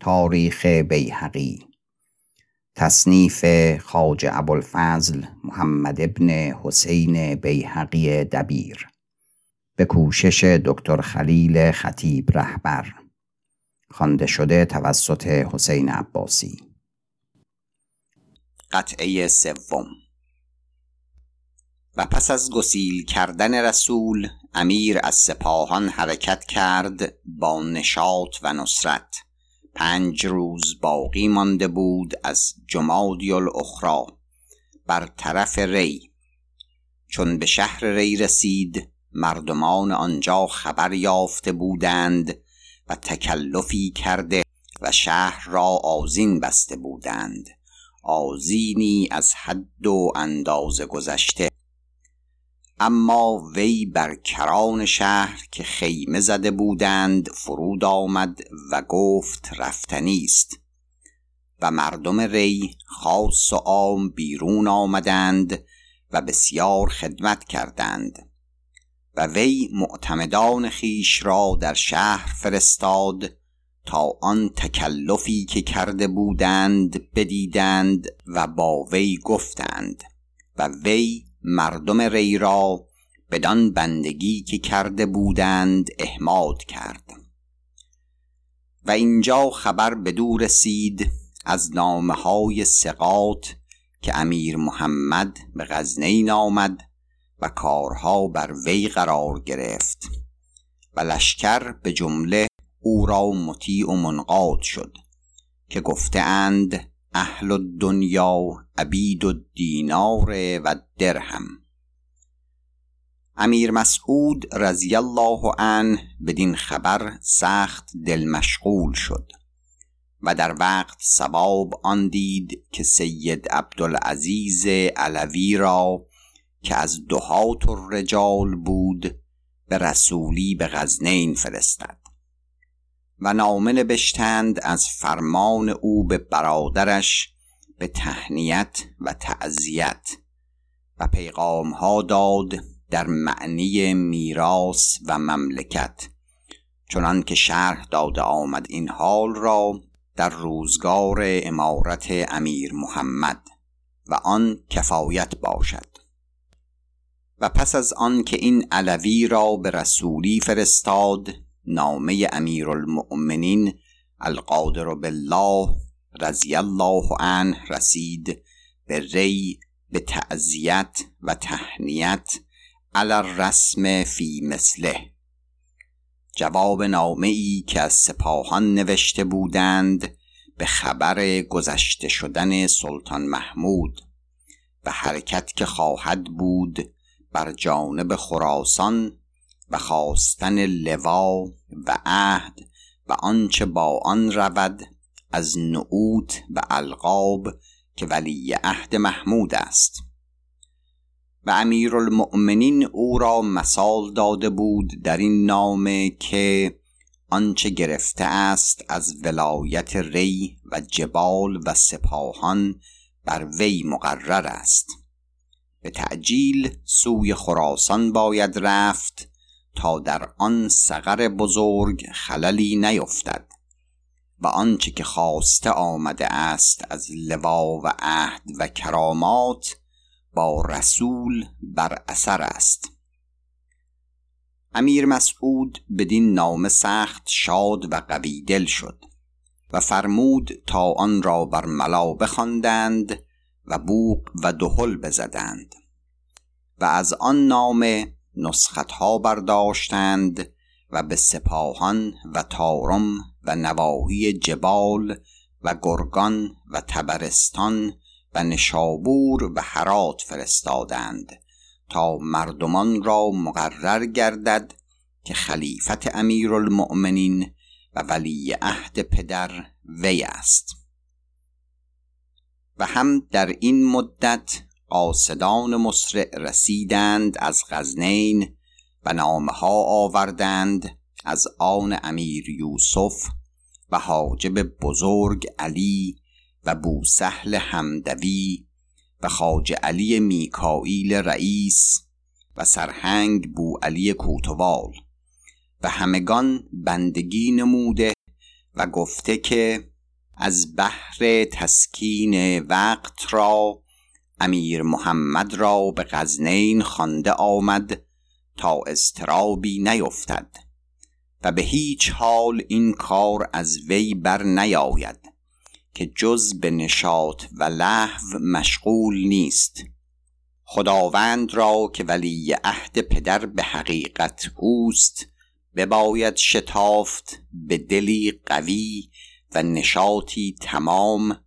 تاریخ بیهقی تصنیف خاج ابوالفضل محمد ابن حسین بیهقی دبیر به کوشش دکتر خلیل خطیب رهبر خوانده شده توسط حسین عباسی. قطعه سوم. و پس از گسیل کردن رسول امیر از سپاهان حرکت کرد با نشاط و نصرت. پنج روز باقی مانده بود از جمادی الاخرا بر طرف ری. چون به شهر ری رسید مردمان آنجا خبر یافته بودند و تکلفی کرده و شهر را آزین بسته بودند. آزینی از حد و اندازه گذشته اما وی بر کران شهر که خیمه زده بودند فرود آمد و گفت رفتنی است. و مردم ری خاص و عام بیرون آمدند و بسیار خدمت کردند. و وی معتمدان خیش را در شهر فرستاد تا آن تکلفی که کرده بودند بدیدند و با وی گفتند. و وی مردم ری را بدان بندگی که کرده بودند احماد کرد و اینجا خبر بدو رسید از نامه های سقات که امیر محمد به غزنین آمد و کارها بر وی قرار گرفت و لشکر به جمله او را مطیع و منقاد شد که گفته اند اهل الدنیا عبید الدینار و درهم. امیر مسعود رضی الله عنه بدین خبر سخت دل مشغول شد و در وقت سباب آن دید که سید عبدالعزیز علوی را که از دهات الرجال بود به رسولی به غزنین فرستد. و نامه نبشتند از فرمان او به برادرش به تهنیت و تعذیت و پیغام ها داد در معنی میراث و مملکت. چنان که شرح داده آمد این حال را در روزگار امارت امیر محمد و آن کفایت باشد. و پس از آن که این علوی را به رسولی فرستاد نامه امیرالمؤمنین القادر بالله رضی الله عنه رسید به ری به تعذیت و تهنیت علی الرسم فی مثله. جواب نامه ای که از سپاهان نوشته بودند به خبر گذشته شدن سلطان محمود و حرکت که خواهد بود بر جانب خراسان و خواستن لوا و عهد و آنچه با آن رود از نعوت و القاب که ولی عهد محمود است. و امیرالمؤمنین او را مثال داده بود در این نامه که آنچه گرفته است از ولایت ری و جبال و سپاهان بر وی مقرر است. به تعجیل سوی خراسان باید رفت تا در آن سقر بزرگ خللی نیفتد و آنچه که خواسته آمده است از لوا و عهد و کرامات با رسول بر اثر است. امیر مسعود بدین نامه سخت شاد و قوی دل شد و فرمود تا آن را بر ملا بخواندند و بوق و دهل بزدند و از آن نامه نسختها برداشتند و به سپاهان و تارم و نواحی جبال و گرگان و تبرستان و نشابور و حرات فرستادند تا مردمان را مقرر گردد که خلیفت امیرالمؤمنین و ولی عهد پدر وی است. و هم در این مدت قاصدان مسرع رسیدند از غزنین و نامه ها آوردند از آن امیر یوسف و حاجب بزرگ علی و بوسهل همدوی و خاج علی میکائیل رئیس و سرهنگ بو علی کوتوال. و همگان بندگی نموده و گفته که از بحر تسکین وقت را امیر محمد را به غزنین خوانده آمد تا اضطرابی نیفتد و به هیچ حال این کار از وی بر نیاید که جز به نشاط و لحو مشغول نیست. خداوند را که ولی عهد پدر به حقیقت اوست بباید شتافت به دلی قوی و نشاطی تمام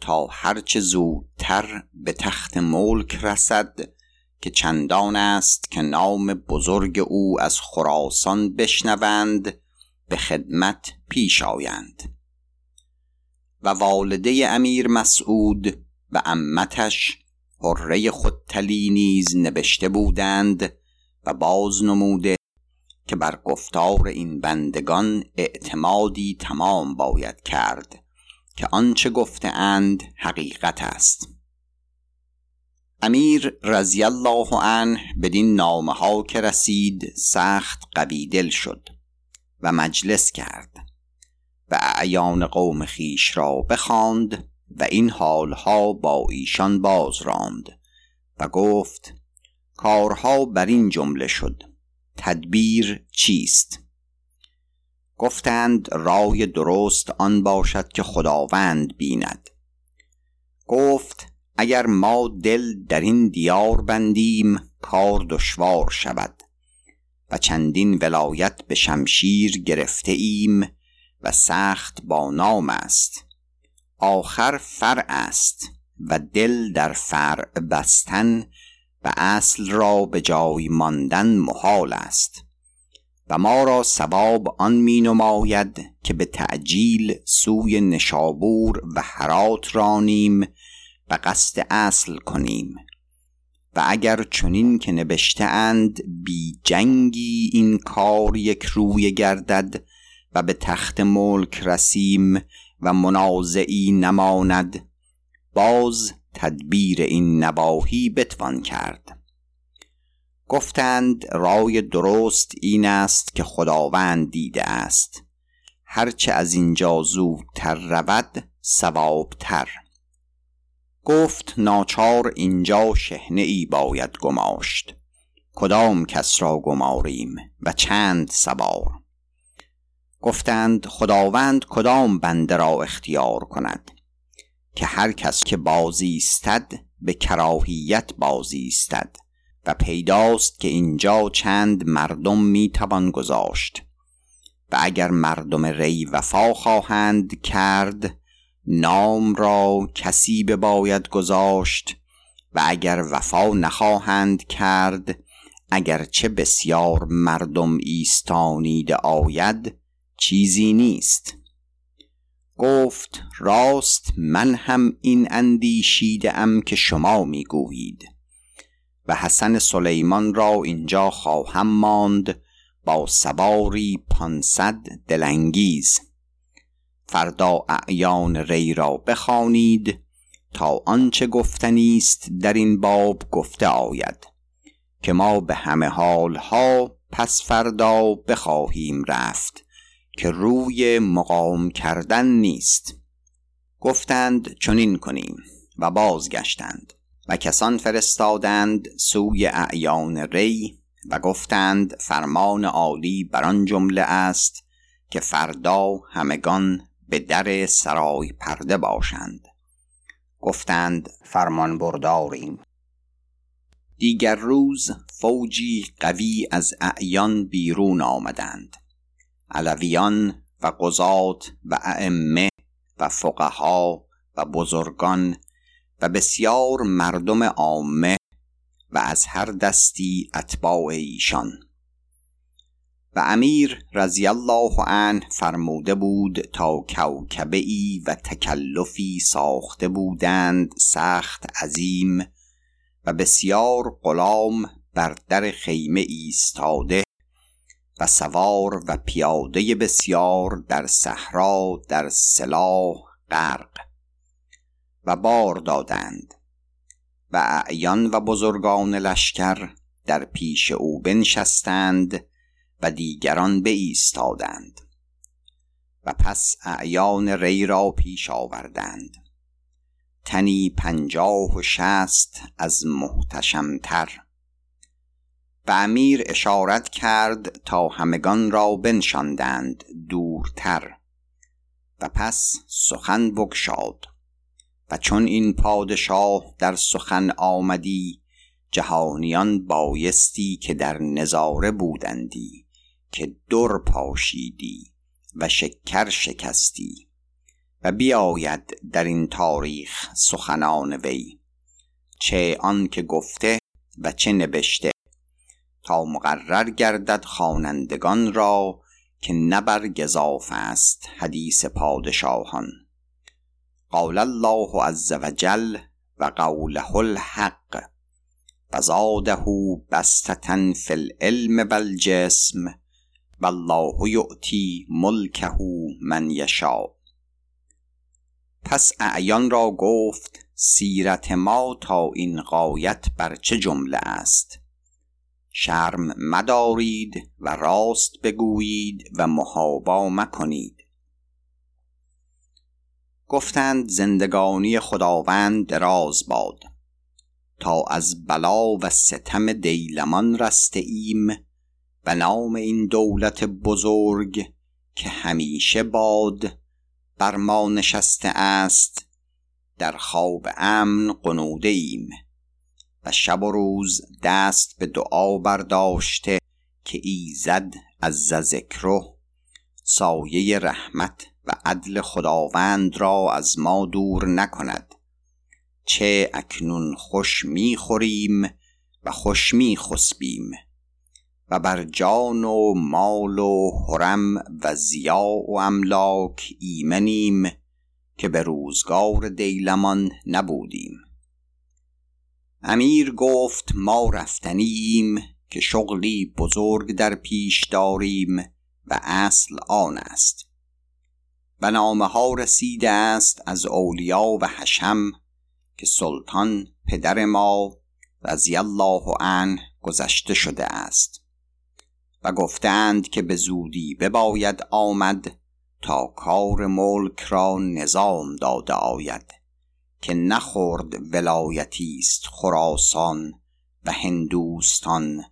تا هرچه زودتر به تخت ملک رسد که چندان است که نام بزرگ او از خراسان بشنوند به خدمت پیش آیند. و والده امیر مسعود و امتش حره خودتلی نیز نبشته بودند و باز نموده که بر گفتار این بندگان اعتمادی تمام باید کرد. که آنچه گفته اند حقیقت است. امیر رضی الله عنه بدین نامه ها که رسید سخت قوی دل شد و مجلس کرد و اعیان قوم خیش را بخواند و این حالها با ایشان باز راند و گفت کارها بر این جمله شد تدبیر چیست؟ گفتند رای درست آن باشد که خداوند بیند. گفت اگر ما دل در این دیار بندیم کار دشوار شود. و چندین ولایت به شمشیر گرفته ایم و سخت با نام است. آخر فرع است و دل در فرع بستن و اصل را به جای ماندن محال است. و ما را ثواب آن می نماید که به تعجیل سوی نشابور و حرات رانیم و قصد اصل کنیم. و اگر چنین که نبشته اند بی جنگی این کار یک روی گردد و به تخت ملک رسیم و منازعی نماند باز تدبیر این نواهی بتوان کرد. گفتند رای درست این است که خداوند دیده است. هرچه از اینجا زودتر رود سوابتر گفت ناچار اینجا شهنه ای باید گماشت. کدام کس را گماریم و چند سوار؟ گفتند خداوند کدام بنده را اختیار کند؟ که هر کس که بازیستد به کراهیت بازیستد و پیداست که اینجا چند مردم می‌توان گذاشت. و اگر مردم ری وفا خواهند کرد نام را کسی باید گذاشت و اگر وفا نخواهند کرد اگرچه بسیار مردم ایستانیده آید چیزی نیست. گفت راست من هم این اندیشیده ام که شما می‌گویید. و حسن سلیمان را اینجا خواهم ماند با سواری پانصد دلانگیز. فردا اعیان ری را بخوانید تا آنچه گفتنی است در این باب گفته آید که ما به همه حالها پس فردا بخواهیم رفت که روی مقام کردن نیست. گفتند چنین کنیم و بازگشتند. و کسان فرستادند سوی اعیان ری و گفتند فرمان عالی بر آن جمله است که فردا همگان به در سرای پرده باشند. گفتند فرمان برداریم. دیگر روز فوجی قوی از اعیان بیرون آمدند. علویان و قضات و ائمه و فقها و بزرگان و بسیار مردم عامه و از هر دستی اتباع ایشان. و امیر رضی الله عنه فرموده بود تا کوکبه ای و تکلفی ساخته بودند سخت عظیم و بسیار غلام بر در خیمه ایستاده و سوار و پیاده بسیار در صحرا در سلاح غرق. و بار دادند. و اعیان و بزرگان لشکر در پیش او بنشستند و دیگران ایستادند و پس اعیان ری را پیش آوردند. تنی پنجاه و شست از محتشمتر. و امیر اشارت کرد تا همگان را بنشاندند دورتر. و پس سخن بگشاد. و چون این پادشاه در سخن آمدی جهانیان بایستی که در نظاره بودندی که در پاشیدی و شکر شکستی. و بیاید در این تاریخ سخنان وی چه آن که گفته و چه نبشته. تا مقرر گردد خوانندگان را که نبر گزاف است حدیث پادشاهان. قال الله عز وجل و قوله الحق و زاده بستتا فی العلم والجسم والله یؤتی ملکه من یشاء. پس اعیان را گفت سیرت ما تا این غایت بر چه جمله است؟ شرم مدارید و راست بگویید و محابا مکنید. گفتند زندگانی خداوند دراز باد. تا از بلا و ستم دیلمان رسته ایم و نام این دولت بزرگ که همیشه باد بر ما نشسته است در خواب امن قنوده ایم و شب و روز دست به دعا برداشته که ایزد از ذکره سایه رحمت عدل خداوند را از ما دور نکند. چه اکنون خوش می‌خوریم و خوش میخسبیم و بر جان و مال و حرم و زیا و املاک ایمنیم که به روزگار دیلمان نبودیم. امیر گفت ما رفتنیم که شغلی بزرگ در پیش داریم و اصل آن است. و نامه ها رسیده است از اولیا و حشم که سلطان پدر ما رضی الله عنه گذشته شده است و گفتند که به زودی بباید آمد تا کار ملک را نظام داده آید که نخورد ولایتی است خراسان و هندوستان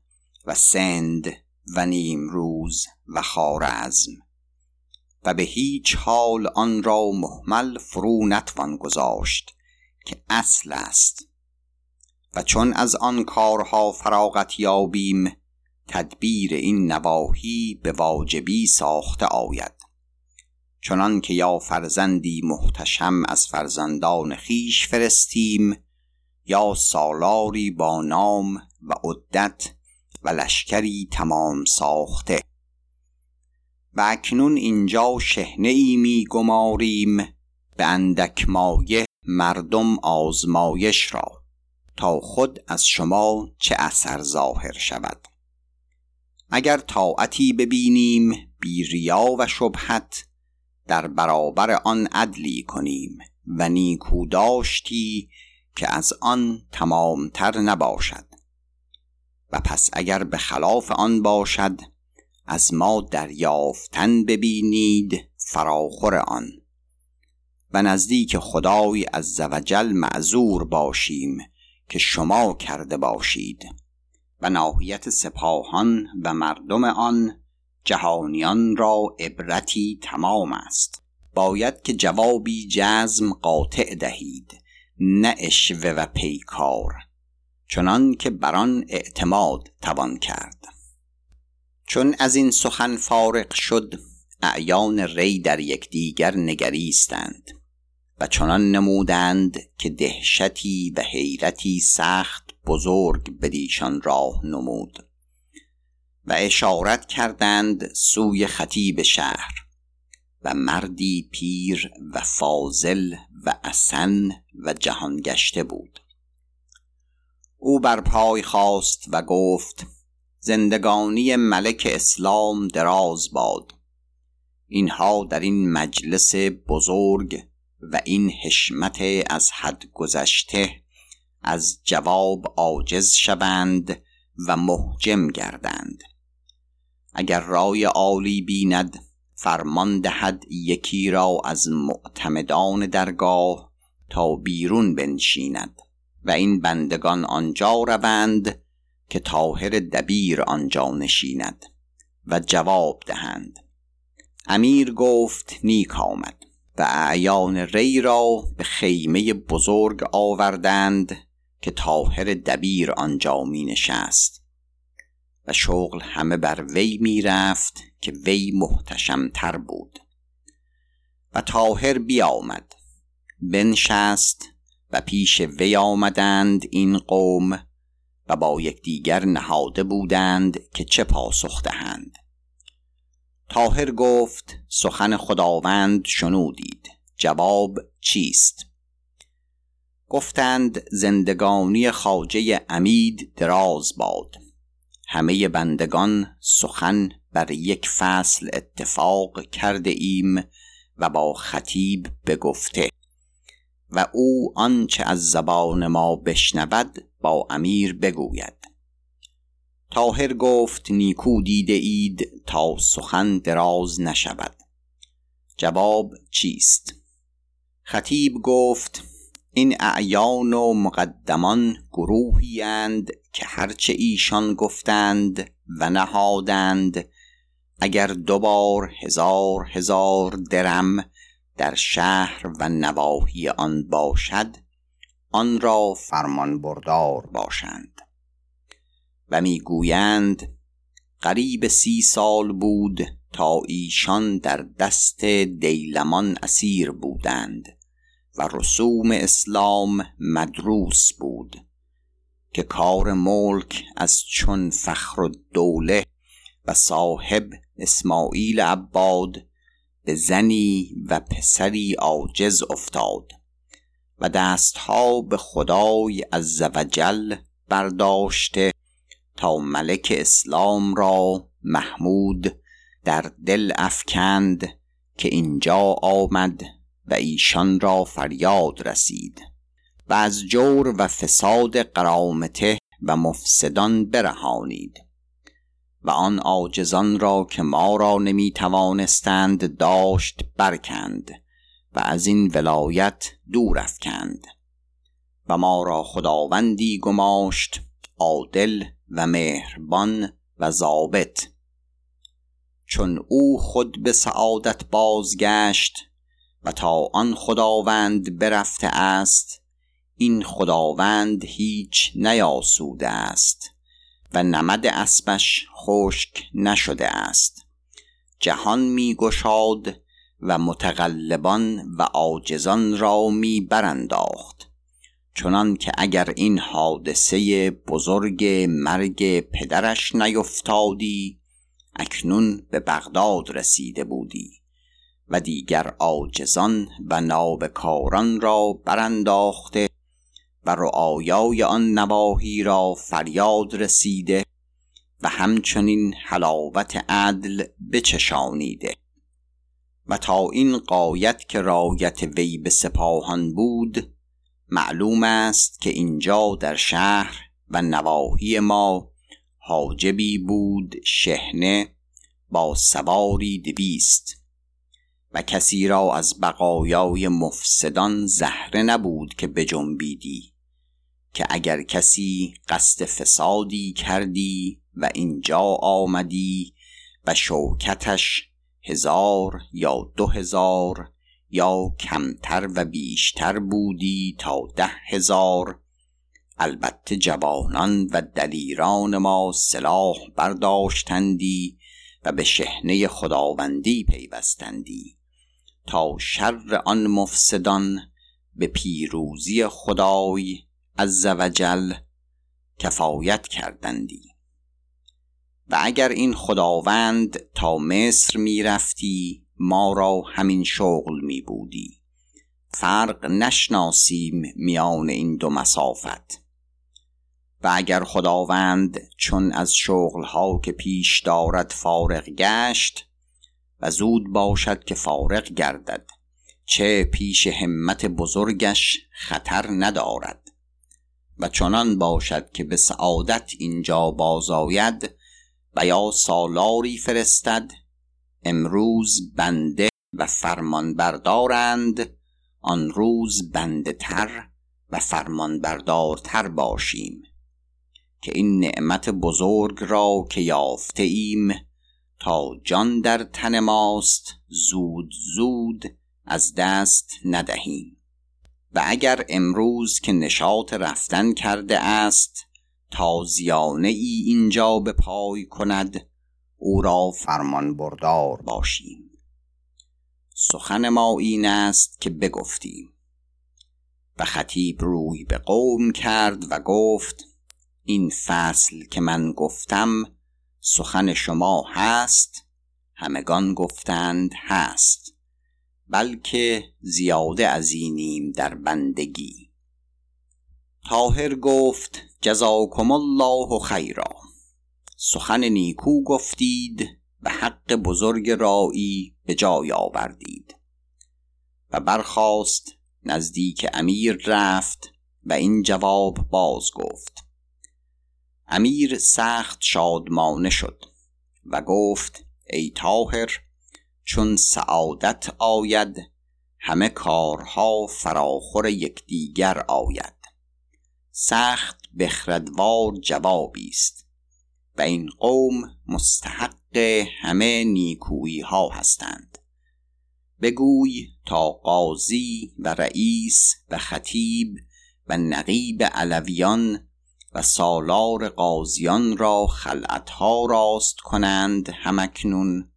و سند و نیمروز و خارزم به هیچ حال آن را محمل فرو نتوان گذاشت که اصل است. و چون از آن کارها فراغت یابیم تدبیر این نواحی به واجبی ساخته آید. چنان که یا فرزندی محتشم از فرزندان خیش فرستیم یا سالاری با نام و عدت و لشکری تمام ساخته. و اکنون اینجا شهنه ای می گماریم به اندک مایه مردم آزمایش را تا خود از شما چه اثر ظاهر شود. اگر طاعتی ببینیم بی ریا و شبهت در برابر آن عدلی کنیم و نیکو داشتی که از آن تمامتر نباشد. و پس اگر به خلاف آن باشد از ما دریافتن ببینید فراخور آن. و نزدیک خدای از زوجل معذور باشیم که شما کرده باشید. و ناحیت سپاهان و مردم آن جهانیان را عبرتی تمام است. باید که جوابی جزم قاطع دهید نه اشوه و پیکار. چنان که بر آن اعتماد توان کرد. چون از این سخن فارغ شد اعیان ری در یکدیگر نگریستند و چنان نمودند که دهشتی و حیرتی سخت بزرگ بدیشان راه نمود و اشارت کردند سوی خطیب شهر و مردی پیر و فاضل و اسن و جهان گشته بود. او بر پای خواست و گفت زندگانی ملک اسلام دراز باد. اینها در این مجلس بزرگ و این حشمت از حد گذشته از جواب عاجز شوند و محجم گردند. اگر رای عالی بیند فرمان دهد یکی را از معتمدان درگاه تا بیرون بنشیند و این بندگان آنجا روند که طاهر دبیر آنجا نشیند و جواب دهند. امیر گفت نیک آمد و اعیان ری را به خیمه بزرگ آوردند که طاهر دبیر آنجا می نشست و شغل همه بر وی می رفت که وی محتشمتر بود. و طاهر بیامد بنشست و پیش وی آمدند این قوم و با یکدیگر نهاده بودند که چه پاسخ دهند. تاهر گفت سخن خداوند شنودید جواب چیست؟ گفتند زندگانی خاجه امید دراز باد. همه بندگان سخن بر یک فصل اتفاق کرده ایم و با خطیب بگفته و او آنچه از زبان ما بشنود با امیر بگوید. تاهر گفت نیکو دیده اید تا سخن دراز نشود. جواب چیست؟ خطیب گفت این اعیان و مقدمان گروهی اند که هرچه ایشان گفتند و نهادند اگر دوبار هزار هزار درم در شهر و نواحی آن باشد آن را فرمان بردار باشند. و می‌گویند قریب سی سال بود تا ایشان در دست دیلمان اسیر بودند و رسوم اسلام مدروس بود که کار ملک از چون فخر دوله و صاحب اسماعیل عباد به زنی و پسری عاجز افتاد. و دستها به خدای عزوجل برداشته تا ملک اسلام را محمود در دل افکند که اینجا آمد و ایشان را فریاد رسید و از جور و فساد قرامته و مفسدان برهانید و آن عاجزان را که ما را نمی توانستند داشت برکند. و از این ولایت دور افکند. و ما را خداوندی گماشت عادل و مهربان و ضابط. چون او خود به سعادت بازگشت و تا آن خداوند برفته است این خداوند هیچ نیاسوده است و نمد اسبش خشک نشده است. جهان می گشاد و متغلبان و عاجزان را می برانداخت. چنان که اگر این حادثه بزرگ مرگ پدرش نیفتادی اکنون به بغداد رسیده بودی و دیگر عاجزان و نابکاران را برانداخته و رعایای آن نواحی را فریاد رسیده و همچنین حلاوت عدل بچشانیده. و تا این قایت که رایت وی به سپاهان بود معلوم است که اینجا در شهر و نواحی ما حاجبی بود شهنه با سواری دویست و کسی را از بقایای مفسدان زهره نبود که بجنبیدی که اگر کسی قصد فسادی کردی و اینجا آمدی و شوکتش هزار یا دو هزار یا کمتر و بیشتر بودی تا ده هزار. البته جوانان و دلیران ما سلاح برداشتندی و به شهنه خداوندی پیوستندی. تا شر آن مفسدان به پیروزی خدای عزوجل کفایت کردندی. و اگر این خداوند تا مصر می رفتی ما را همین شغل می بودی فرق نشناسیم میان این دو مسافت. و اگر خداوند چون از شغلها که پیش دارد فارغ گشت و زود باشد که فارغ گردد چه پیش همت بزرگش خطر ندارد. و چنان باشد که به سعادت اینجا بازاید و یا سالاری فرستد امروز بنده و فرمان بردارند آن روز بنده تر و فرمان بردارتر باشیم. که این نعمت بزرگ را که یافته ایم تا جان در تن ماست زود زود از دست ندهیم. و اگر امروز که نشاط رفتن کرده است تازیانه ای اینجا به پای کند او را فرمان بردار باشیم. سخن ما این است که بگفتیم. و خطیب روی به قوم کرد و گفت این فصل که من گفتم سخن شما هست همگان گفتند هست بلکه زیاده از اینیم در بندگی. تاهر گفت جزاکم الله خیرا. سخن نیکو گفتید و حق بزرگ رایی به جای آوردید. و برخاست نزدیک امیر رفت و این جواب باز گفت. امیر سخت شادمانه شد و گفت ای تاهر چون سعادت آید همه کارها فراخور یکدیگر آید. سخت بخردوار جوابی است. و این قوم مستحق همه نیکویی ها هستند. بگوی تا قاضی و رئیس و خطیب و نقیب علویان و سالار قاضیان را خلعتها راست کنند همکنون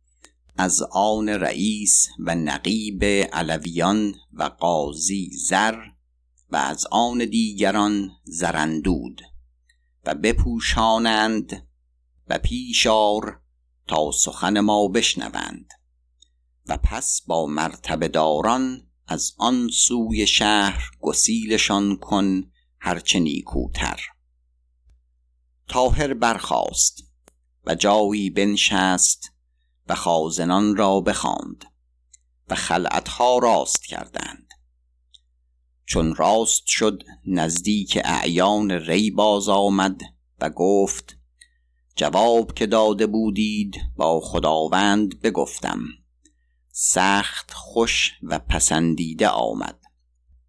از آن رئیس و نقیب علویان و قاضی زر و از آن دیگران زرندود و بپوشانند و پیشار تا سخن ما بشنوند و پس با مرتبه داران از آن سوی شهر گسیلشان کن هرچه نیکوتر. تاهر برخاست و جایی بنشست و خازنان را بخواند و خلعتها راست کردند. چون راست شد نزدیک اعیان ری باز آمد و گفت جواب که داده بودید با خداوند بگفتم. سخت خوش و پسندیده آمد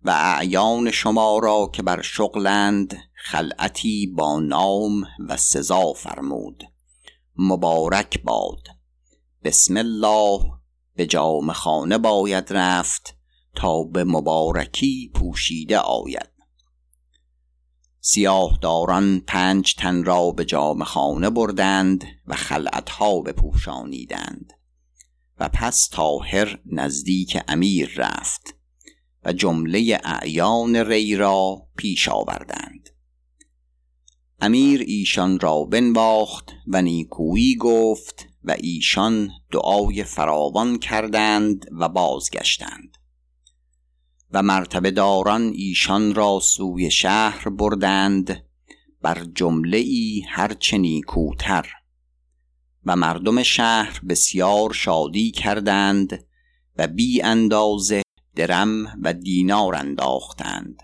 و اعیان شما را که بر شغلند خلعتی با نام و سزا فرمود. مبارک باد. بسم الله. به جام خانه باید رفت. تا به مبارکی پوشیده آید. سیاه داران پنج تن را به جام خانه بردند و خلعتها بپوشانیدند. و پس تاهر نزدیک امیر رفت و جمله اعیان ری را پیش آوردند. امیر ایشان را بنواخت و نیکویی گفت و ایشان دعای فراوان کردند و بازگشتند. و مرتبه داران ایشان را سوی شهر بردند بر جمله ای هرچه نیکوتر. و مردم شهر بسیار شادی کردند و بی اندازه درم و دینار انداختند.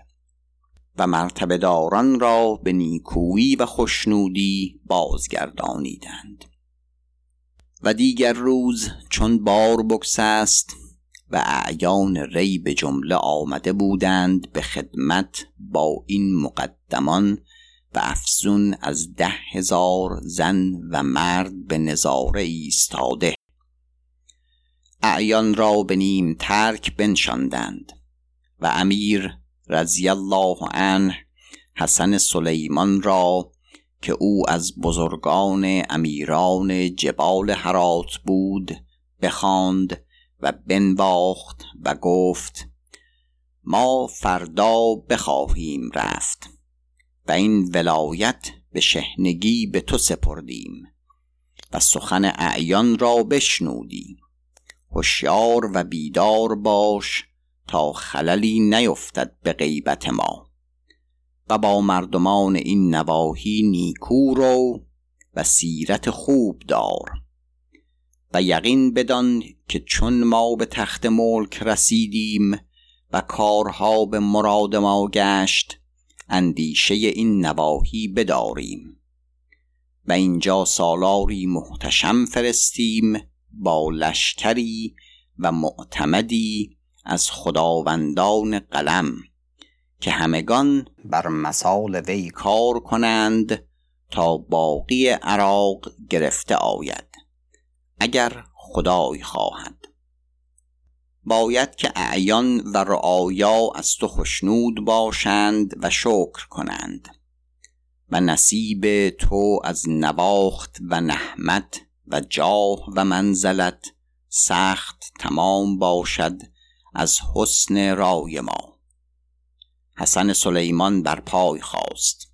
و مرتبه داران را به نیکویی و خوشنودی بازگردانیدند. و دیگر روز چون بار بکسست و اعیان ری به جمله آمده بودند به خدمت با این مقدمان و افزون از ده هزار زن و مرد به نظاره ایستاده. اعیان را به نیم ترک بنشاندند و امیر رضی الله عنه حسن سلیمان را که او از بزرگان امیران جبال هرات بود بخواند و بنواخت و گفت ما فردا بخواهیم رفت و این ولایت به شهنگی به تو سپردیم و سخن اعیان را بشنودی. هوشیار و بیدار باش تا خللی نیفتد به غیبت ما. و با مردمان این نواحی نیکو رو و سیرت خوب دار. و یقین بدان که چون ما به تخت ملک رسیدیم و کارها به مراد ما گشت اندیشه این نواحی بداریم. و اینجا سالاری محتشم فرستیم با لشکری و معتمدی از خداوندان قلم که همگان بر مثال وی کار کنند تا باقی عراق گرفته آید. اگر خدای خواهد. باید که اعیان و رعایا از تو خشنود باشند و شکر کنند و نصیب تو از نواخت و نحمت و جاه و منزلت سخت تمام باشد از حسن رای ما. حسن سلیمان بر پای خواست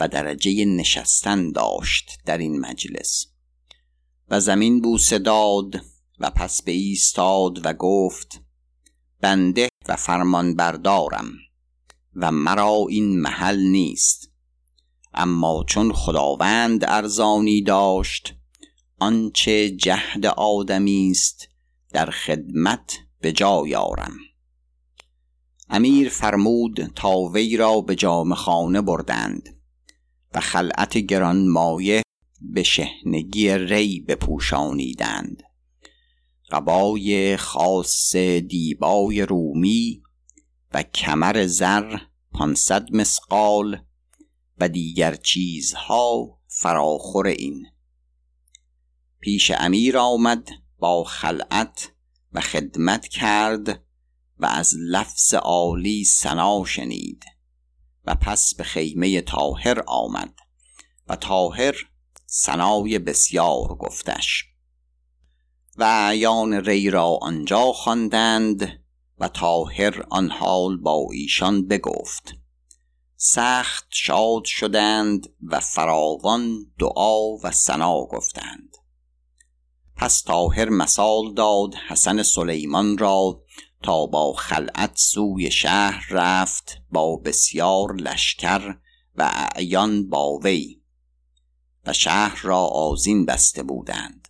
و درجه نشستن داشت در این مجلس. و زمین بوسه داد و پس به ایستاد و گفت بنده و فرمان بردارم و مرا این محل نیست. اما چون خداوند ارزانی داشت آنچه جهد آدمی است در خدمت به جای آرم. امیر فرمود تا وی را به جام خانه بردند و خلعت گرانمایه به شهنگی ری بپوشانیدند. قبای خاص دیبای رومی و کمر زر پانصد مسقال و دیگر چیزها فراخور این. پیش امیر آمد با خلعت و خدمت کرد و از لفظ عالی سنا شنید و پس به خیمه تاهر آمد و تاهر سنای بسیار گفتش. و اعیان ری را آنجا خواندند و تاهر آن حال با ایشان بگفت. سخت شاد شدند و فراوان دعا و سنا گفتند. پس تاهر مثال داد حسن سلیمان را تا با خلعت سوی شهر رفت با بسیار لشکر و اعیان با وی و شهر را آزین بسته بودند.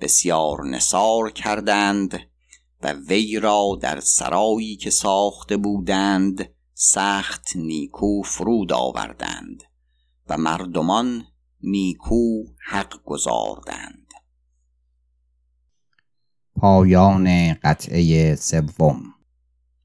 بسیار نصار کردند و وی را در سرایی که ساخته بودند سخت نیکو فرود آوردند و مردمان نیکو حق گذاردند پایان قطعه سوم.